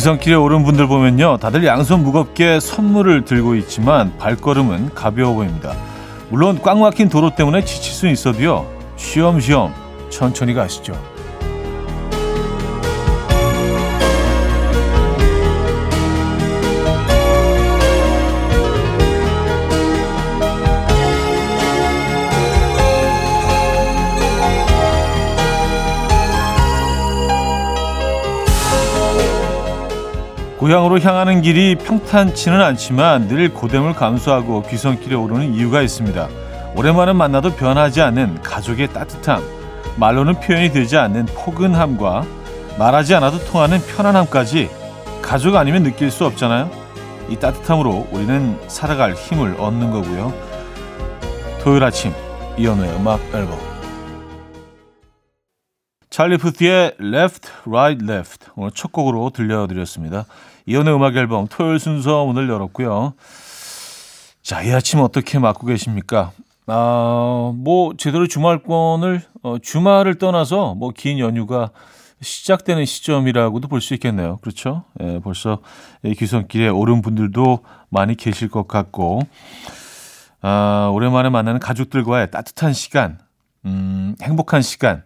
귀성길에 오른 분들 보면요. 다들 양손 무겁게 선물을 들고 있지만 발걸음은 가벼워 보입니다. 물론 꽉 막힌 도로 때문에 지칠 수 있어도요. 쉬엄쉬엄 천천히 가시죠. 고향으로 향하는 길이 평탄치는 않지만 늘 고됨을 감수하고 귀성길에 오르는 이유가 있습니다. 오랜만에 만나도 변하지 않는 가족의 따뜻함, 말로는 표현이 되지 않는 포근함과 말하지 않아도 통하는 편안함까지 가족 아니면 느낄 수 없잖아요. 이 따뜻함으로 우리는 살아갈 힘을 얻는 거고요. 토요일 아침 이연우의 음악 앨범 찰리 푸티의 Left, Right, Left 오늘 첫 곡으로 들려드렸습니다. 이연의 음악 앨범 토요일 순서 문을 열었고요. 자, 이 아침 어떻게 맞고 계십니까? 아, 뭐 제대로 주말권을 어, 주말을 떠나서 뭐 긴 연휴가 시작되는 시점이라고도 볼 수 있겠네요. 그렇죠? 예, 벌써 귀성길에 오른 분들도 많이 계실 것 같고, 아, 오랜만에 만나는 가족들과의 따뜻한 시간, 음, 행복한 시간,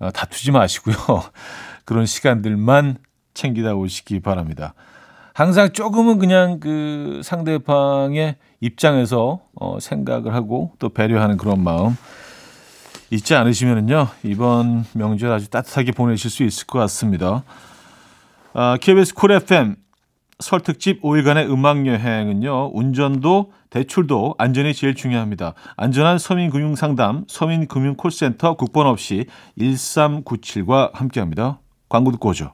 어, 다투지 마시고요. 그런 시간들만 챙기다 오시기 바랍니다. 항상 조금은 그냥 그 상대방의 입장에서 어, 생각을 하고 또 배려하는 그런 마음 잊지 않으시면은요 이번 명절 아주 따뜻하게 보내실 수 있을 것 같습니다. 아, KBS 쿨 FM 설 특집 5일간의 음악 여행은요 운전도 대출도 안전이 제일 중요합니다. 안전한 서민금융 상담 서민금융 콜센터 국번 없이 1397과 함께합니다. 광고 듣고 오죠.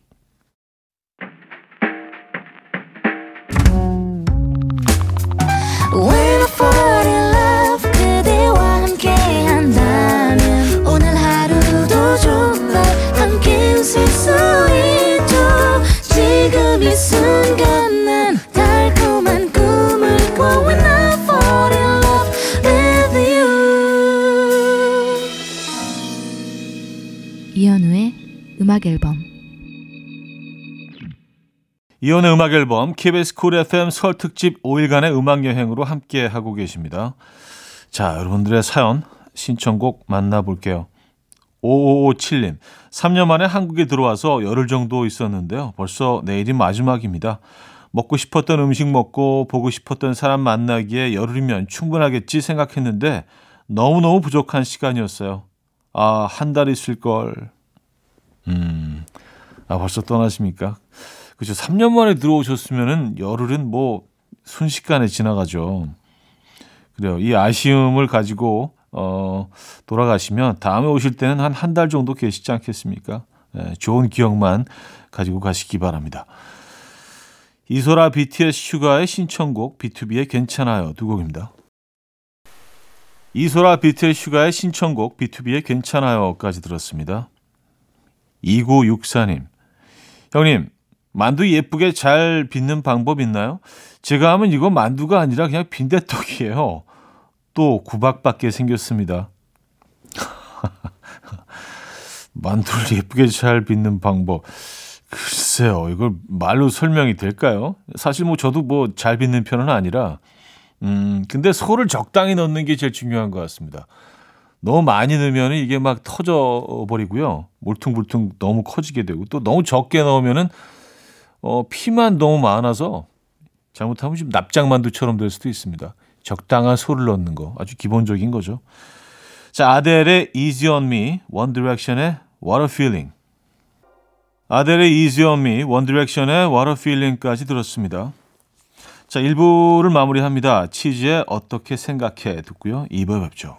음악 앨범 이혼의 음악 앨범 KBS 쿨 FM 설 특집 5일간의 음악 여행으로 함께 하고 계십니다. 자, 여러분들의 사연 신청곡 만나볼게요. 5557님, 3년 만에 한국에 들어와서 열흘 정도 있었는데요. 벌써 내일이 마지막입니다. 먹고 싶었던 음식 먹고 보고 싶었던 사람 만나기에 열흘이면 충분하겠지 생각했는데 너무너무 부족한 시간이었어요. 아, 한 달 있을 걸. 음, 아, 벌써 떠나십니까? 그죠. 3년 만에 들어오셨으면은 열흘은 뭐 순식간에 지나가죠. 그래요. 이 아쉬움을 가지고, 어, 돌아가시면 다음에 오실 때는 한 한 달 정도 계시지 않겠습니까? 네, 좋은 기억만 가지고 가시기 바랍니다. 이소라 BTS 슈가의 신청곡 B2B의 괜찮아요 두 곡입니다. 이소라 BTS 슈가의 신청곡 B2B의 괜찮아요까지 들었습니다. 2964님. 형님, 만두 예쁘게 잘 빚는 방법 있나요? 제가 하면 이거 만두가 아니라 그냥 빈대떡이에요. 또 구박받게 생겼습니다. 만두를 예쁘게 잘 빚는 방법. 글쎄요, 이걸 말로 설명이 될까요? 사실 뭐 저도 뭐 잘 빚는 편은 아니라, 음, 근데 소를 적당히 넣는 게 제일 중요한 것 같습니다. 너무 많이 넣으면 이게 막 터져 버리고요. 몰퉁몰퉁 너무 커지게 되고 또 너무 적게 넣으면은 어, 피만 너무 많아서 잘못하면 좀 납작만두처럼 될 수도 있습니다. 적당한 소를 넣는 거 아주 기본적인 거죠. 자, 아델의 Easy on Me, One Direction의 What a Feeling. 아델의 Easy on Me, One Direction의 What a Feeling까지 들었습니다. 자, 1부를 마무리합니다. 치즈의 어떻게 생각해 듣고요. 2부에 뵙죠.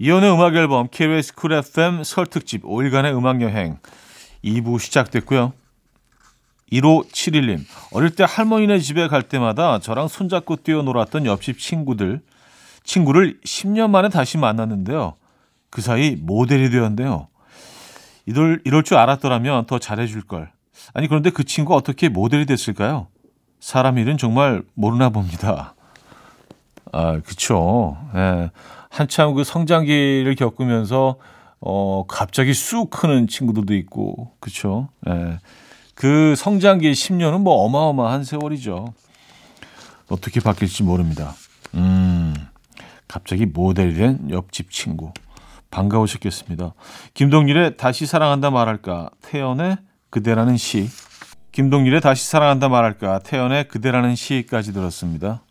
이혼의 음악 앨범 KBS 쿨 FM 설 특집 5일간의 음악 여행 2부 시작됐고요. 1571님, 어릴 때 할머니네 집에 갈 때마다 저랑 손잡고 뛰어놀았던 옆집 친구들, 친구를 10년 만에 다시 만났는데요. 그 사이 모델이 되었는데요. 이럴, 이럴 줄 알았더라면 더 잘해줄 걸. 아니, 그런데 그 친구가 어떻게 모델이 됐을까요? 사람 일은 정말 모르나 봅니다. 아, 그쵸. 예. 한참 그 성장기를 겪으면서, 어, 갑자기 쑥 크는 친구들도 있고, 그쵸. 예. 그 성장기의 10년은 뭐 어마어마한 세월이죠. 어떻게 바뀔지 모릅니다. 음, 갑자기 모델이 된 옆집 친구. 반가우셨겠습니다. 김동률의 다시 사랑한다 말할까, 태연의 그대라는 시. 김동률의 다시 사랑한다 말할까, 태연의 그대라는 시까지 들었습니다.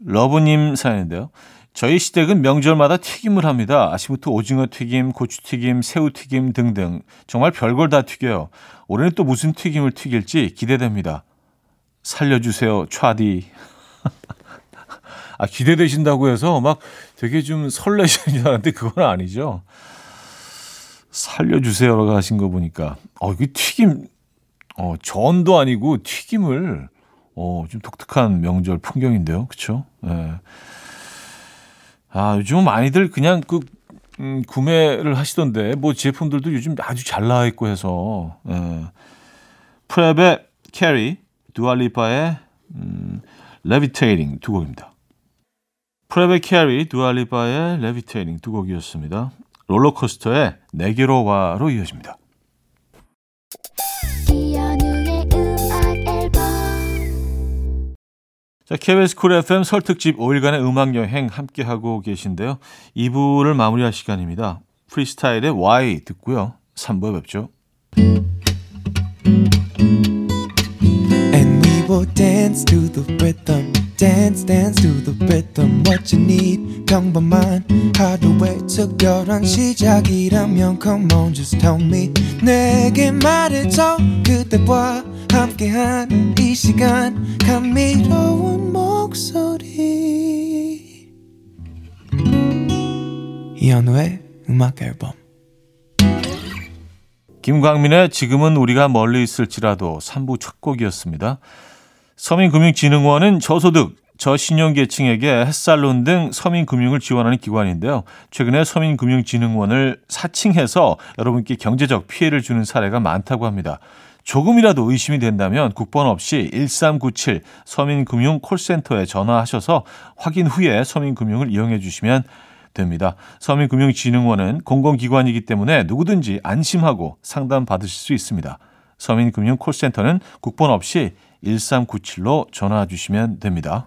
러브님 사연인데요. 저희 시댁은 명절마다 튀김을 합니다. 아침부터 오징어 튀김, 고추 튀김, 새우 튀김 등등 정말 별걸 다 튀겨요. 올해는 또 무슨 튀김을 튀길지 기대됩니다. 살려주세요, 차디. 아 기대되신다고 해서 막 되게 좀 설레시는 줄 알았는데 그건 아니죠. 살려주세요라고 하신 거 보니까 어 이게 튀김 어 전도 아니고 튀김을 어, 좀 독특한 명절 풍경인데요. 그쵸? 예. 아, 요즘 많이들 그냥 그, 음, 구매를 하시던데, 뭐 제품들도 요즘 아주 잘 나와 있고 해서, 예. 프랩의 캐리, 두아 리파의, 음, Levitating 두 곡입니다. 프랩의 캐리, 두아 리파의 Levitating 두 곡이었습니다. 롤러코스터의 내게로 와로 이어집니다. 자, KBS 쿨 FM 설 특집 5일간의 음악 여행 함께 하고 계신데요. 2부를 마무리할 시간입니다. 프리스타일의 Y 듣고요. 3부에 뵙죠. And we will dance to the rhythm. dance dance to the rhythm what you need 평범한 하루의 특별한 시작이라면 come on just tell me 내게 말해줘 그대와 함께한 이 시간 감미로운 목소리 이현우의 음악 앨범 김광민의 지금은 우리가 멀리 있을지라도 3부 첫 곡이었습니다. 서민금융진흥원은 저소득, 저신용계층에게 햇살론 등 서민금융을 지원하는 기관인데요. 최근에 서민금융진흥원을 사칭해서 여러분께 경제적 피해를 주는 사례가 많다고 합니다. 조금이라도 의심이 된다면 국번 없이 1397 서민금융 콜센터에 전화하셔서 확인 후에 서민금융을 이용해 주시면 됩니다. 서민금융진흥원은 공공기관이기 때문에 누구든지 안심하고 상담 받으실 수 있습니다. 서민금융 콜센터는 국번 없이 1397로 전화 주시면 됩니다.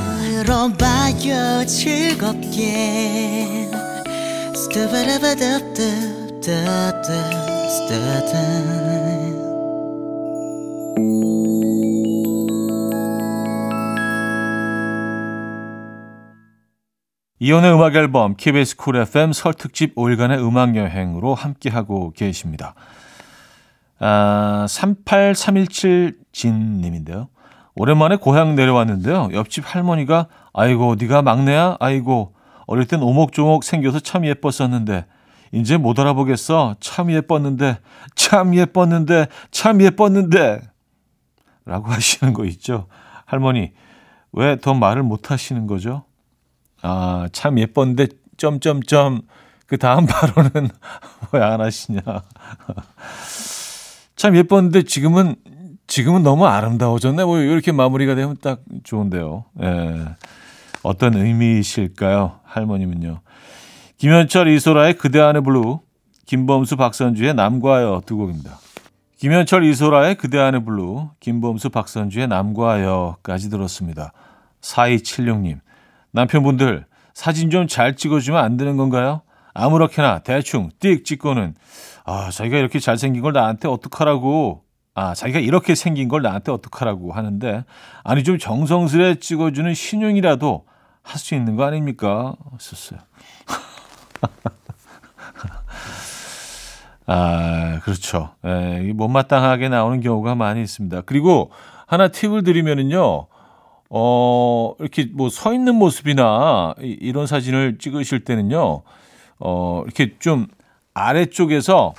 들어봐요 즐겁게 이혼의 음악 앨범 KBS 쿨 FM 설 특집 5일간의 음악 여행으로 함께하고 계십니다. 아, 38317 진님인데요. 오랜만에 고향 내려왔는데요. 옆집 할머니가 아이고 네가 막내야? 아이고 어릴 땐 오목조목 생겨서 참 예뻤었는데 이제 못 알아보겠어. 참 예뻤는데 참 예뻤는데 참 예뻤는데 라고 하시는 거 있죠. 할머니 왜 더 말을 못 하시는 거죠? 아, 참 예뻤는데 점점점 그 다음 발언은 왜 안 하시냐. 참 예뻤는데 지금은 지금은 너무 아름다워졌네. 뭐 이렇게 마무리가 되면 딱 좋은데요. 예. 어떤 의미이실까요? 할머님은요. 김현철 이소라의 그대 안의 블루, 김범수 박선주의 남과여 두 곡입니다. 김현철 이소라의 그대 안의 블루, 김범수 박선주의 남과여까지 들었습니다. 4276님, 남편분들 사진 좀 잘 찍어주면 안 되는 건가요? 아무렇게나 대충 띡 찍고는 아 자기가 이렇게 잘생긴 걸 나한테 어떡하라고 아 자기가 이렇게 생긴 걸 나한테 어떡하라고 하는데 아니 좀 정성스레 찍어주는 신용이라도 할 수 있는 거 아닙니까? 썼어요. 아 그렇죠. 예, 못마땅하게 나오는 경우가 많이 있습니다. 그리고 하나 팁을 드리면은요. 어, 이렇게 뭐 서 있는 모습이나 이런 사진을 찍으실 때는요, 어, 이렇게 좀 아래쪽에서,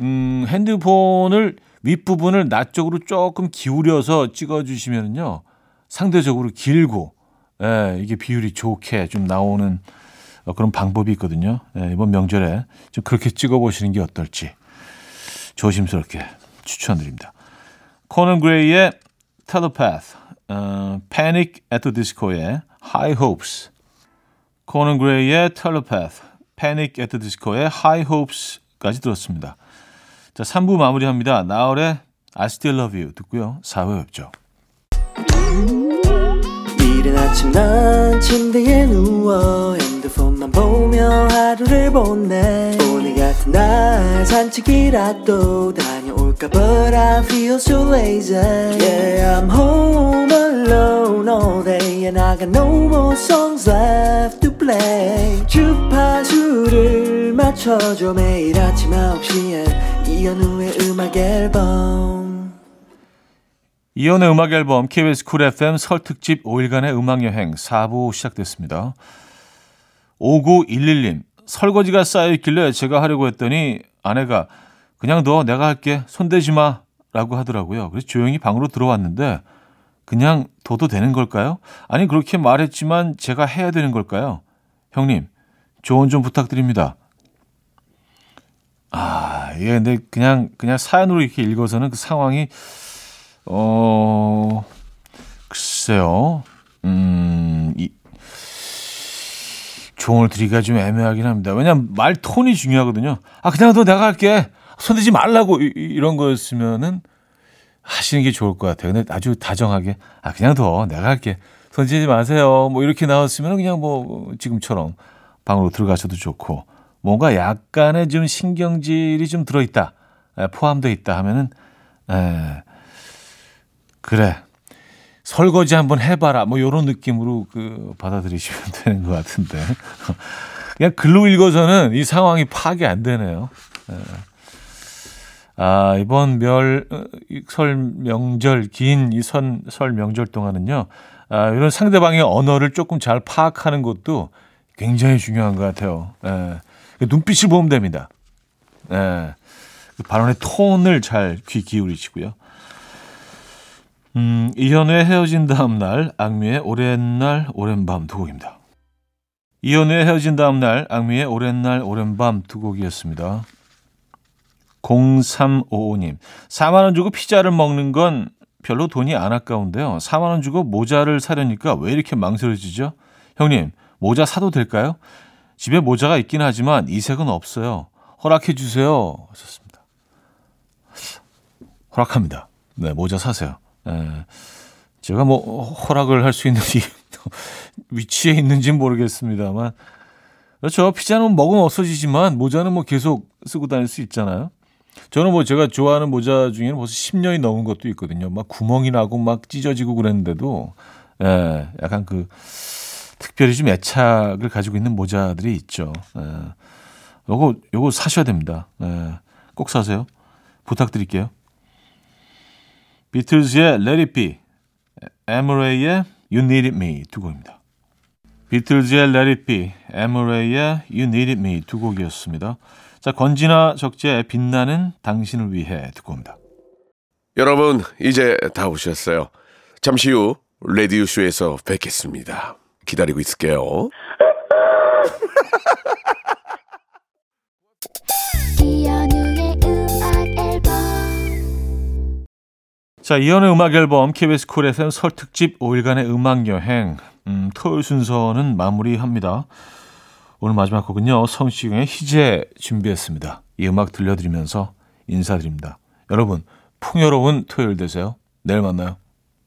음, 핸드폰을 윗부분을 낮 쪽으로 조금 기울여서 찍어주시면요, 상대적으로 길고, 예, 이게 비율이 좋게 좀 나오는 어, 그런 방법이 있거든요. 예, 이번 명절에 좀 그렇게 찍어보시는 게 어떨지 조심스럽게 추천드립니다. 코넌 그레이의 텔레파스 어, Panic at the Disco의 High Hopes, 코넌 그레이의 Panic at the Disco의 High Hopes까지 들었습니다. 자, 3부 마무리합니다. 나얼의 I Still Love You 듣고요. 4회 뵙죠. 이른 아침 난 침대에 누워 핸드폰만 보며 하루를 보내 오늘 같은 날 산책이라도 다녀올까 But I feel so lazy Yeah I'm home alone all day And I got no more songs left play 주파수를 맞춰줘 매일 아침 9시에 이현우의 음악 앨범 이연의 음악 앨범 KBS 쿨 FM 설 특집 5일간의 음악 여행 4부 시작됐습니다. 5911님 설거지가 쌓여 있길래 제가 하려고 했더니 아내가 그냥 너 내가 할게 손대지 마 라고 하더라고요. 그래서 조용히 방으로 들어왔는데 그냥 둬도 되는 걸까요? 아니 그렇게 말했지만 제가 해야 되는 걸까요? 형님 조언 좀 부탁드립니다. 아, 예, 근데 그냥 그냥 사연으로 이렇게 읽어서는 그 상황이 어, 글쎄요. 음, 이, 조언을 드리기가 좀 애매하긴 합니다. 왜냐면 말 톤이 중요하거든요. 아, 그냥 너 내가 할게. 손대지 말라고. 이, 이런 거였으면은 하시는 게 좋을 것 같아요. 근데 아주 다정하게. 아, 그냥 더 내가 할게. 손대지 마세요. 뭐 이렇게 나왔으면 그냥 뭐 지금처럼 방으로 들어가셔도 좋고. 뭔가 약간의 좀 신경질이 좀 들어있다. 포함되어 있다 하면은, 에, 그래. 설거지 한번 해봐라. 뭐 요런 느낌으로 그 받아들이시면 되는 것 같은데. 그냥 글로 읽어서는 이 상황이 파악이 안 되네요. 네. 아, 이번 멸, 어, 설 명절, 긴이 선, 설 명절 동안은요, 아, 이런 상대방의 언어를 조금 잘 파악하는 것도 굉장히 중요한 것 같아요. 예. 눈빛을 보면 됩니다. 예. 그 발언의 톤을 잘 귀 기울이시고요. 음, 이현우의 헤어진 다음 날, 악미의 오랜 날, 오랜 밤 두 곡입니다. 이현우의 헤어진 다음 날, 악미의 오랜 날, 오랜 밤 두 곡이었습니다. 0355님, 4만원 주고 피자를 먹는 건 별로 돈이 안 아까운데요. 4만 원 주고 모자를 사려니까 왜 이렇게 망설여지죠? 형님, 모자 사도 될까요? 집에 모자가 있긴 하지만 이 색은 없어요. 허락해 주세요. 하셨습니다. 허락합니다. 네, 모자 사세요. 에, 예. 제가 뭐 허락을 할 수 있는 위치에 있는지는 모르겠습니다만 그렇죠. 피자는 먹으면 없어지지만 모자는 뭐 계속 쓰고 다닐 수 있잖아요. 저는 뭐 제가 좋아하는 모자 중에는 벌써 10년이 넘은 것도 있거든요. 막 구멍이 나고 막 찢어지고 그랬는데도 예, 약간 그 특별히 좀 애착을 가지고 있는 모자들이 있죠. 예. 요거 요거 사셔야 됩니다. 예. 꼭 사세요. 부탁드릴게요. 비틀즈의 Let It Be, 에머레이의 You Needed Me 두 곡입니다. 비틀즈의 Let It Be, 에머레이의 You Needed Me 두 곡이었습니다. 자, 건지나 적재의 빛나는 당신을 위해 듣고 옵니다. 여러분, 이제 다 오셨어요. 잠시 후 라디오쇼에서 뵙겠습니다. 기다리고 있을게요. 이현우의 음악 앨범 자, 이현우의 음악 앨범 KBS 쿨 FM 설 특집 5일간의 음악 여행. 음, 토요일 순서는 마무리합니다. 오늘 마지막 곡은요. 성시경의 희재 준비했습니다. 이 음악 들려드리면서 인사드립니다. 여러분, 풍요로운 토요일 되세요. 내일 만나요.